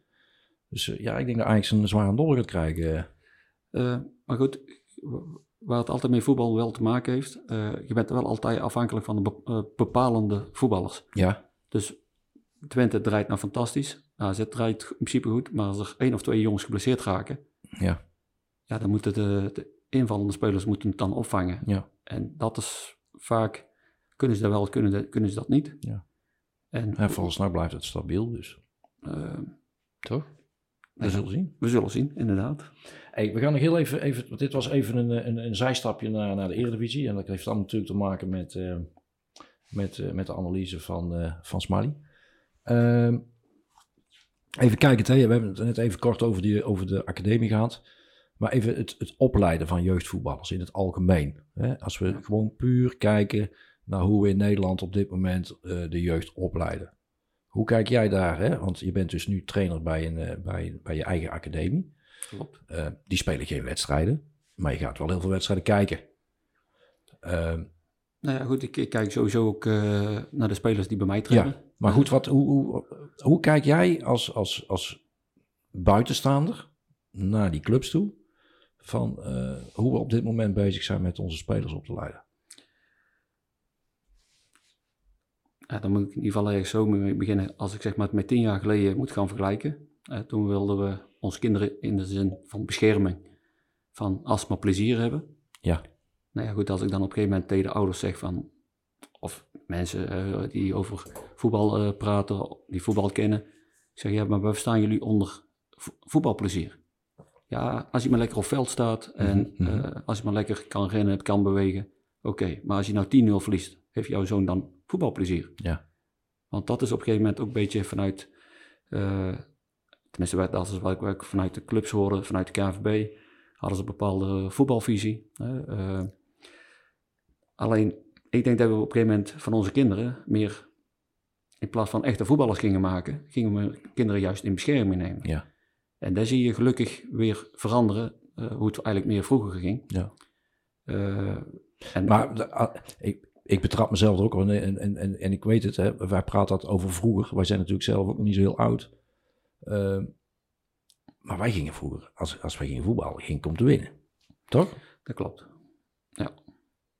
Dus eh, ja, ik denk dat Ajax een zware dol gaat krijgen. Eh, maar goed, waar het altijd met voetbal wel te maken heeft, eh, je bent wel altijd afhankelijk van de be- bepalende voetballers. Ja, Dus Twente draait nou fantastisch, AZ draait in principe goed, maar als er één of twee jongens geblesseerd raken, ja, ja, dan moeten de, de invallende spelers moeten het dan opvangen. ja. En dat is vaak, kunnen ze dat wel, kunnen, de- kunnen ze dat niet. Ja. En En volgens mij blijft het stabiel, dus eh, toch? We zullen zien. we zullen zien, inderdaad. Hey, we gaan nog heel even, even want dit was even een, een, een zijstapje naar, naar de Eredivisie. En dat heeft dan natuurlijk te maken met, eh, met, eh, met de analyse van, eh van Smiley. Ehm, Even kijken, hè. we hebben het net even kort over, die, over de academie gehad. Maar even het, het opleiden van jeugdvoetballers in het algemeen. Hè. Als we gewoon puur kijken naar hoe we in Nederland op dit moment de jeugd opleiden. Hoe kijk jij daar? Hè? Want je bent dus nu trainer bij, een, eh, bij, bij je eigen academie. Klopt. Eh, die spelen geen wedstrijden, maar je gaat wel heel veel wedstrijden kijken. Ehm, Nou ja, goed, ik, ik kijk sowieso ook eh, naar de spelers die bij mij trainen. ja, maar goed, wat, hoe, hoe, hoe kijk jij als, als, als buitenstaander naar die clubs toe? Van hoe we op dit moment bezig zijn met onze spelers op te leiden. Dan moet ik in ieder geval ergens zo mee beginnen. Als ik zeg maar het met tien jaar geleden moet gaan vergelijken. Toen wilden we onze kinderen in de zin van bescherming, van als maar plezier hebben. Ja. Nou ja, goed, als ik dan op een gegeven moment tegen de ouders zeg van, of mensen eh, die over voetbal eh, praten, die voetbal kennen. Ik zeg, ja, maar waar staan jullie onder vo- voetbalplezier? Ja, als je maar lekker op veld staat en Mhm, mhm. eh, als je maar lekker kan rennen, kan bewegen. Oké, maar als je nou 10-0 verliest, heeft jouw zoon dan voetbalplezier? Ja. Want dat is op een gegeven moment ook een beetje vanuit, eh, tenminste dat is wat ik, vanuit de clubs hoorde, vanuit de KNVB, hadden ze een bepaalde voetbalvisie. eh. alleen, ik denk dat we op een gegeven moment van onze kinderen meer, in plaats van echte voetballers gingen maken, gingen we kinderen juist in bescherming nemen. Ja. En daar zie je gelukkig weer veranderen, eh, hoe het eigenlijk meer vroeger ging. Ja. En, Maar ik, ik betrap mezelf er ook op en, en, en, en ik weet het, hè, wij praten dat over vroeger. Wij zijn natuurlijk zelf ook nog niet zo heel oud. Ehm, maar wij gingen vroeger, als, als wij gingen voetballen, ging het om te winnen. Toch? dat klopt.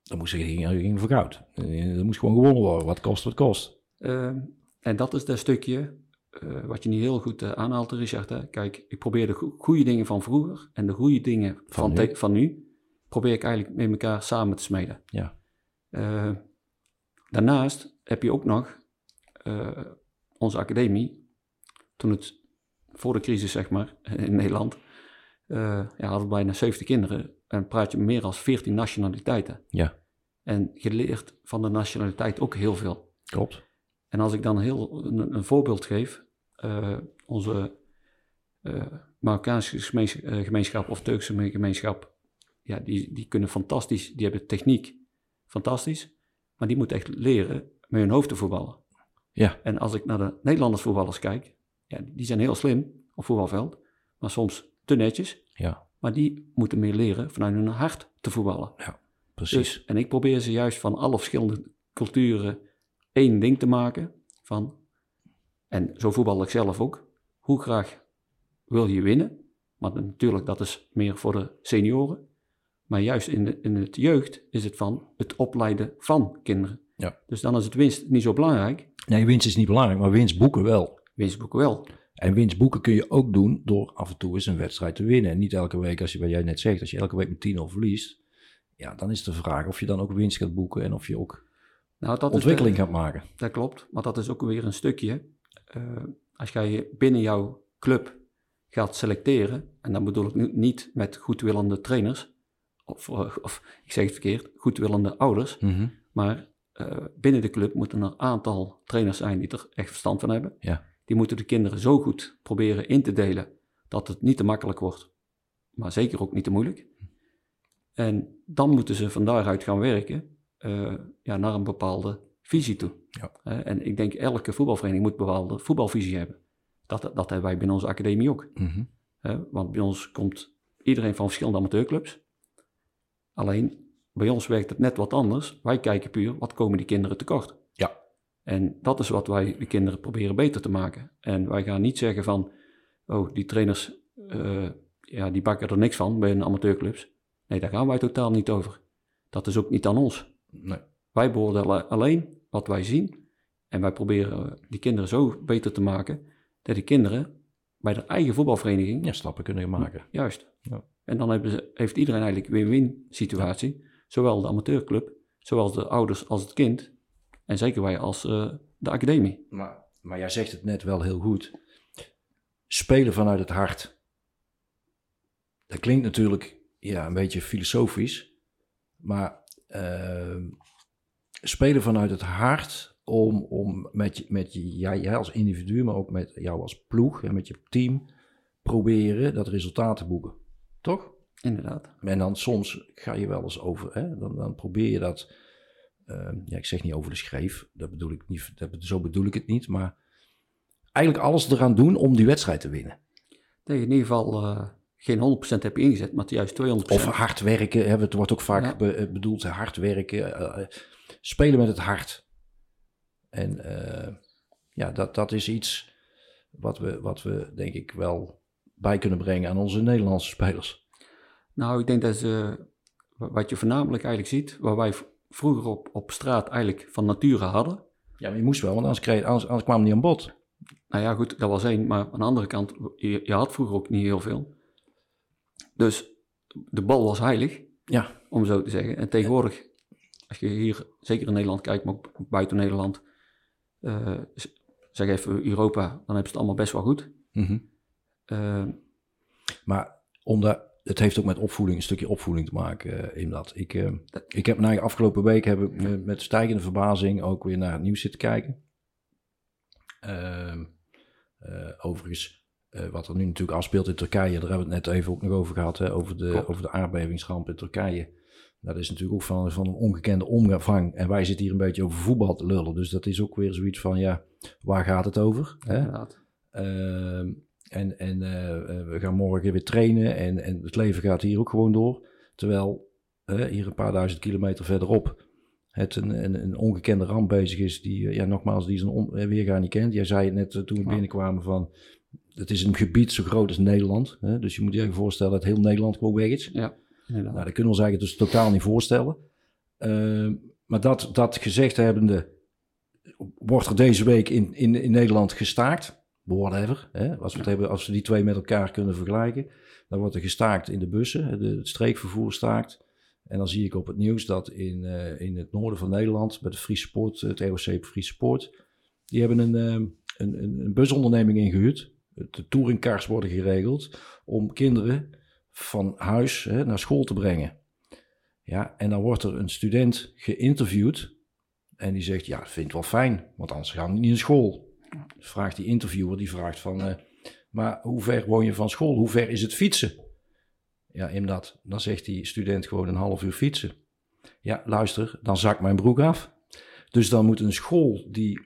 Dan moest je ging. Eh, Dat moest gewoon gewonnen worden, wat kost wat kost. Eh, en dat is dat stukje eh, wat je niet heel goed eh, aanhaalt, Richard. Hè? Kijk, ik probeer de go- goede dingen van vroeger en de goede dingen Van van, nu. van nu, probeer ik eigenlijk met elkaar samen te smeden. Ja. Eh, daarnaast heb je ook nog eh, onze academie, toen het voor de crisis, zeg maar, [laughs] in Nederland, eh ja, hadden we bijna 70 kinderen en praat je meer dan 14 nationaliteiten. Ja. En je leert van de nationaliteit ook heel veel. Klopt. En als ik dan heel een, een voorbeeld geef, onze Marokkaanse gemeens- eh, gemeenschap of Turkse gemeenschap, ja, die, die kunnen fantastisch, die hebben techniek fantastisch, maar die moeten echt leren met hun hoofd te voetballen. Ja. En als ik naar de Nederlanders voetballers kijk, ja, die zijn heel slim op voetbalveld, maar soms te netjes, Ja, maar die moeten meer leren vanuit hun hart te voetballen. precies. Dus, en ik probeer ze juist van alle verschillende culturen één ding te maken. Van, en zo voetbal ik zelf ook. Hoe graag wil je winnen? Maar natuurlijk, dat is meer voor de senioren. Maar juist in, de, in het jeugd is het van het opleiden van kinderen. Ja. Dus dan is het winst niet zo belangrijk. Nee, winst is niet belangrijk, maar winst boeken wel. Winstboeken wel. En winst boeken kun je ook doen door af en toe eens een wedstrijd te winnen. En niet elke week, als je, wat jij net zegt, als je elke week met 10-0 verliest. Ja, dan is de vraag of je dan ook winst gaat boeken en of je ook Nou, dat ontwikkeling de- gaat maken. Dat klopt, maar dat is ook weer een stukje. eh, als jij binnen jouw club gaat selecteren, en dan bedoel ik nu niet met goedwillende trainers, of, eh, of ik zeg het verkeerd, goedwillende ouders, Mhm. maar eh, binnen de club moeten er een aantal trainers zijn die er echt verstand van hebben. Ja. Die moeten de kinderen zo goed proberen in te delen dat het niet te makkelijk wordt, maar zeker ook niet te moeilijk. En dan moeten ze van daaruit gaan werken eh, ja, naar een bepaalde visie toe. Ja. En ik denk elke voetbalvereniging moet een bepaalde voetbalvisie hebben. Dat, dat hebben wij binnen onze academie ook. Mhm. Want bij ons komt iedereen van verschillende amateurclubs. Alleen bij ons werkt het net wat anders. Wij kijken puur wat komen die kinderen tekort. Ja. En dat is wat wij de kinderen proberen beter te maken. En wij gaan niet zeggen van, oh die trainers, eh, ja, die bakken er niks van bij een amateurclubs. Nee, daar gaan wij totaal niet over. Dat is ook niet aan ons. Nee. Wij beoordelen alleen wat wij zien. En wij proberen die kinderen zo beter te maken dat die kinderen bij de eigen voetbalvereniging Ja, stappen kunnen maken. Juist. Ja. En dan ze, heeft iedereen eigenlijk win-win situatie. Zowel de amateurclub, zowel de ouders als het kind. En zeker wij als eh, de academie. Maar, maar jij zegt het net wel heel goed. Spelen vanuit het hart. Dat klinkt natuurlijk ja, een beetje filosofisch. Maar ehm, spelen vanuit het hart om, om met, met jij, jij als individu, maar ook met jou als ploeg en met je team proberen dat resultaat te boeken. Toch? Inderdaad. En dan soms ga je wel eens over, hè, dan, dan probeer je dat, eh, ja, ik zeg niet over de schreef, dat bedoel ik niet, dat, zo bedoel ik het niet, maar eigenlijk alles eraan doen om die wedstrijd te winnen. Dat je in ieder geval eh, geen 100% heb je ingezet, maar juist 200%. Of hard werken, hè, het wordt ook vaak Ja. be- eh, bedoeld, hard werken, eh, spelen met het hart. En ja, dat, dat is iets wat we, wat we denk ik wel bij kunnen brengen aan onze Nederlandse spelers. Nou, ik denk dat ze, wa- wat je voornamelijk eigenlijk ziet, waar wij vroeger op, op straat eigenlijk van nature hadden. Ja, maar je moest wel, want anders, kreeg, anders, anders kwam het niet aan bod. Nou ja, goed, dat was één, maar aan de andere kant, je, je had vroeger ook niet heel veel. Dus de bal was heilig, Ja, om zo te zeggen. En tegenwoordig, als je hier zeker in Nederland kijkt, maar ook buiten Nederland, eh, zeg even Europa, dan hebben ze het allemaal best wel goed. mhm. Eh, Maar omdat, het heeft ook met opvoeding, een stukje opvoeding te maken eh, in dat. Ik, eh, ik heb na afgelopen week heb ik me met stijgende verbazing ook weer naar het nieuws zitten kijken. Ehm, eh, overigens, wat er nu natuurlijk afspeelt in Turkije, daar hebben we het net even ook nog over gehad, hè, over, de, Klopt. over de aardbevingsramp in Turkije. Dat is natuurlijk ook van, van een ongekende omvang. En wij zitten hier een beetje over voetbal te lullen. Dus dat is ook weer zoiets van, ja, waar gaat het over? Hè? En en eh, eh, we gaan morgen weer trainen en, en het leven gaat hier ook gewoon door. Terwijl eh, hier een paar duizend kilometer verderop het een, een, een ongekende ramp bezig is die, ja nogmaals, die zijn on- eh, weerga niet kent. Jij zei het net toen we binnenkwamen van, het is een gebied zo groot als Nederland. Hè? Dus je moet je even voorstellen dat heel Nederland gewoon weg is. Ja, inderdaad. Nou, dat kunnen we ons eigenlijk dus totaal niet voorstellen. Ehm, maar dat, dat gezegd hebbende, wordt er deze week in, in, in Nederland gestaakt. Whatever. Hè? Als, we het hebben, als we die twee met elkaar kunnen vergelijken. Dan wordt er gestaakt in de bussen. De, het streekvervoer staakt. En dan zie ik op het nieuws dat in, eh, in het noorden van Nederland, bij de Friese Poort, het EOC Friese Poort, die hebben een, ehm, een, een, een busonderneming ingehuurd. De touringcars worden geregeld om kinderen van huis hè, naar school te brengen. Ja, en dan wordt er een student geïnterviewd en die zegt, ja, dat vind ik wel fijn, want anders gaan we niet naar school. Vraagt die interviewer, die vraagt van, eh, maar hoe ver woon je van school? Hoe ver is het fietsen? Ja, inderdaad. Dan zegt die student gewoon een half uur fietsen. Ja, luister, dan zakt mijn broek af. Dus dan moet een school die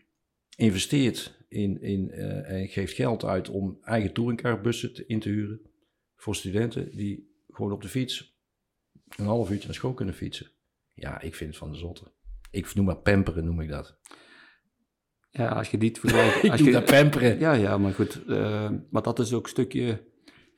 investeert in, in, eh, en geeft geld uit om eigen touringcarbussen in te huren voor studenten die gewoon op de fiets een half uurtje naar school kunnen fietsen. Ja, ik vind het van de zotte. Ik noem maar pamperen, noem ik dat. Ja, als je dit vergelijkt... [laughs] Ik als doe je, dat pamperen. Ja, ja, maar goed. eh, maar dat is ook een stukje...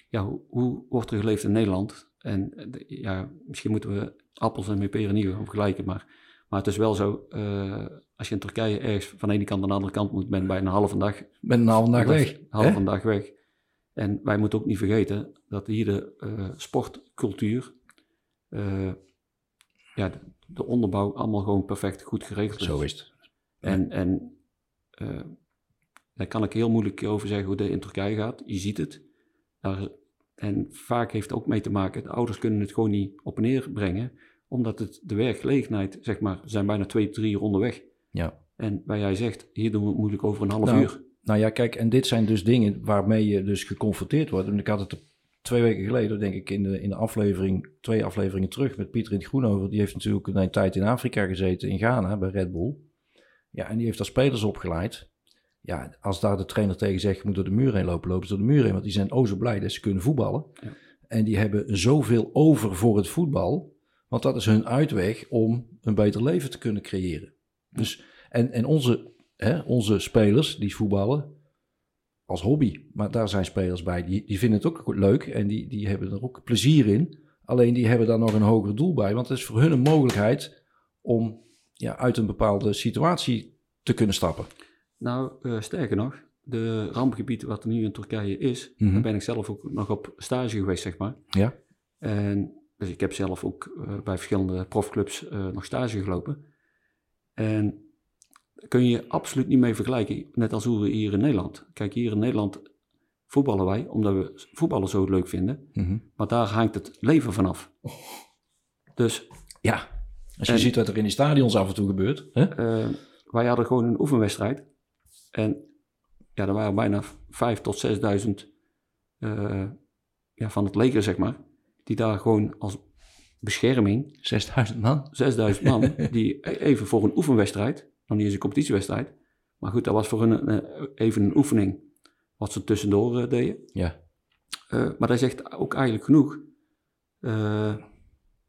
Ja, hoe, hoe wordt er geleefd in Nederland? En de- ja, misschien moeten we appels en peren niet gaan vergelijken, maar, maar het is wel zo, eh, als je in Turkije ergens van de ene kant naar de andere kant moet, ben je bijna een halve dag, Ben een halve dag weg. een halve hè? dag weg. En wij moeten ook niet vergeten dat hier de eh, sportcultuur, eh, ja, de, de onderbouw allemaal gewoon perfect goed geregeld is. Zo is het. En, en eh, daar kan ik heel moeilijk over zeggen hoe het in Turkije gaat. Je ziet het. Daar, en vaak heeft het ook mee te maken, de ouders kunnen het gewoon niet op en neer brengen, omdat het de werkgelegenheid, zeg maar, zijn bijna twee, drie uur onderweg. Ja. En waar jij zegt, hier doen we het moeilijk over een half Nou, uur. Nou ja, kijk, en dit zijn dus dingen waarmee je dus geconfronteerd wordt. En ik had het twee weken geleden, denk ik, in de, in de aflevering, twee afleveringen terug met Pieter in het Groen over. Die heeft natuurlijk een tijd in Afrika gezeten, in Ghana, bij Red Bull. Ja, en die heeft daar spelers opgeleid. Ja, als daar de trainer tegen zegt, je moet door de muur heen lopen, lopen ze door de muur heen. Want die zijn o zo blij dat ze kunnen voetballen. Ja. En die hebben zoveel over voor het voetbal. Want dat is hun uitweg om een beter leven te kunnen creëren. Dus, en, en onze, hè, onze spelers die voetballen als hobby. Maar daar zijn spelers bij, die, die vinden het ook leuk. En die, die hebben er ook plezier in. Alleen die hebben daar nog een hoger doel bij. Want het is voor hun een mogelijkheid om ja, uit een bepaalde situatie te kunnen stappen. Nou, eh, sterker nog, de rampgebied wat er nu in Turkije is, Mhm. daar ben ik zelf ook nog op stage geweest, zeg maar. Ja. En dus ik heb zelf ook eh, bij verschillende profclubs eh, nog stage gelopen. En daar kun je absoluut niet mee vergelijken, net als hoe we hier in Nederland. Kijk, hier in Nederland voetballen wij, omdat we voetballen zo leuk vinden. Mhm. Maar daar hangt het leven vanaf. Dus Ja, als je En- ziet wat er in die stadions af en toe gebeurt. Hè? eh, wij hadden gewoon een oefenwedstrijd. En ja, er waren bijna 5 tot 6.000 eh, ja, van het leger, zeg maar. Die daar gewoon als bescherming, 6000 man. 6000 man, [laughs] die e- even voor een oefenwedstrijd, nog niet eens een competitiewedstrijd. Maar goed, dat was voor hun een, even een oefening wat ze tussendoor eh, deden. Ja. Eh, maar dat zegt ook eigenlijk genoeg eh,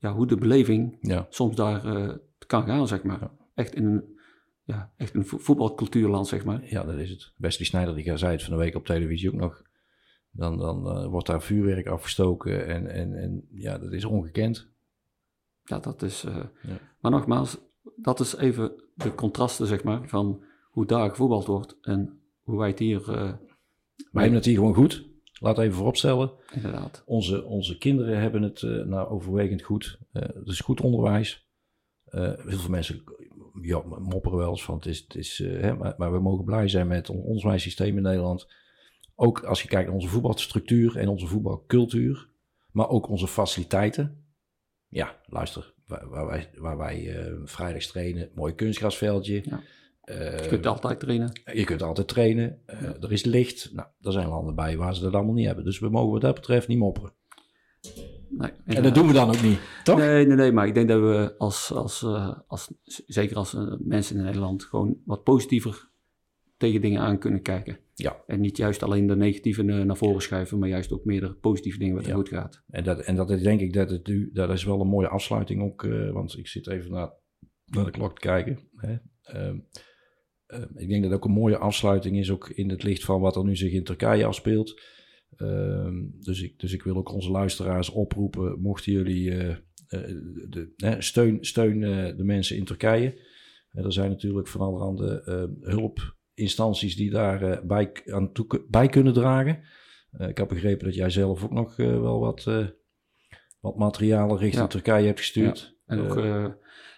ja, hoe de beleving Ja. soms daar eh, kan gaan, zeg maar. Ja. Echt in een, ja, echt een vo- voetbalcultuurland, zeg maar. Ja, dat is het. Wesley Sneijder die zei het van de week op televisie ook nog. Dan, dan eh, wordt daar vuurwerk afgestoken en, en, en ja, dat is ongekend. Ja, dat is... eh, Ja. Maar nogmaals, dat is even de contrasten, zeg maar, van hoe daar gevoetbald wordt en hoe wij het hier... Wij hebben het hier gewoon goed. Laat even vooropstellen. inderdaad... Onze, onze kinderen hebben het eh, nou overwegend goed. Eh het is goed onderwijs. Eh heel veel mensen ja, mopperen wel eens van het is... Het is hè, maar, maar we mogen blij zijn met ons onderwijssysteem in Nederland. Ook als je kijkt naar onze voetbalstructuur en onze voetbalcultuur. Maar ook onze faciliteiten. Ja, luister. Waar, waar wij, waar wij vrijdags trainen. Mooi kunstgrasveldje. Ja. Eh, Je kunt altijd trainen. je kunt altijd trainen. Eh, Er is licht. Nou, er zijn landen bij waar ze dat allemaal niet hebben. Dus we mogen wat dat betreft niet mopperen. Nee, En dat doen we dan ook niet, toch? Nee, nee, nee, maar ik denk dat we als, als, eh, als zeker als eh, mensen in Nederland, gewoon wat positiever tegen dingen aan kunnen kijken. Ja. En niet juist alleen de negatieve eh, naar voren schuiven, maar juist ook meer de positieve dingen wat er Ja. goed gaat. En dat, en dat is denk ik dat het nu, dat is wel een mooie afsluiting ook, eh, want ik zit even naar, naar de klok te kijken. Hè. Ehm, ehm, ik denk dat het ook een mooie afsluiting is, ook in het licht van wat er nu zich in Turkije afspeelt. Ehm, dus, ik, dus ik wil ook onze luisteraars oproepen, mochten jullie eh, de, hè, steun, steun eh, de mensen in Turkije. Er zijn natuurlijk van allerhande eh, hulpinstanties die daar bij, aan toe, bij kunnen dragen. Ik heb begrepen dat jij zelf ook nog wel wat, wat materialen richting Ja. Turkije hebt gestuurd. En ook,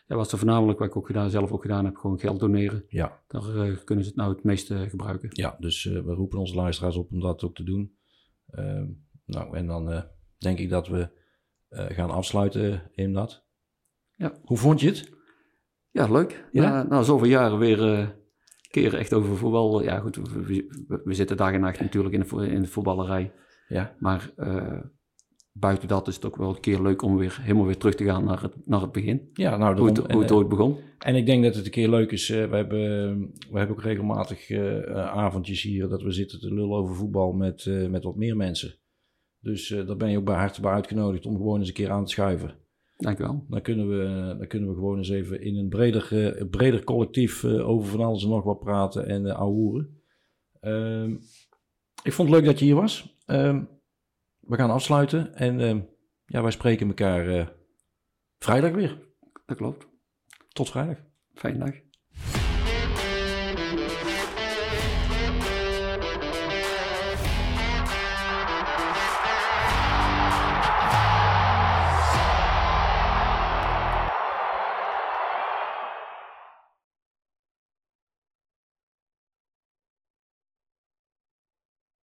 Eh, eh, ja, wat ze voornamelijk, wat ik ook gedaan, zelf ook gedaan heb, gewoon geld doneren. ja, Daar eh, kunnen ze het nou het meeste gebruiken. ja, dus eh, we roepen onze luisteraars op om dat ook te doen. Ehm, nou, en dan eh, denk ik dat we eh, gaan afsluiten in dat. Ja. Hoe vond je het? Ja, leuk. Ja? Na, na zoveel jaren weer eh keren echt over voetbal. Ja, goed, we, we- we zitten dag en nacht natuurlijk in de, in de voetballerij. Ja, Maar eh, buiten dat is het ook wel een keer leuk om weer helemaal weer terug te gaan naar het, naar het begin. ja nou, Hoe het, hoe het en, ooit begon. En ik denk dat het een keer leuk is. eh, we, hebben, we hebben ook regelmatig eh, eh, avondjes hier dat we zitten te lullen over voetbal met, eh, met wat meer mensen. Dus eh daar ben je ook bij harte bij uitgenodigd om gewoon eens een keer aan te schuiven. Dank u wel. Dan kunnen we, dan kunnen we gewoon eens even in een breder, eh, breder collectief eh, over van alles en nog wat praten en uh, ouwehoeren. Ehm, ik vond het leuk dat je hier was. Ehm, we gaan afsluiten en ehm, ja, wij spreken elkaar eh, vrijdag weer. Dat klopt. Tot vrijdag. Fijne dag.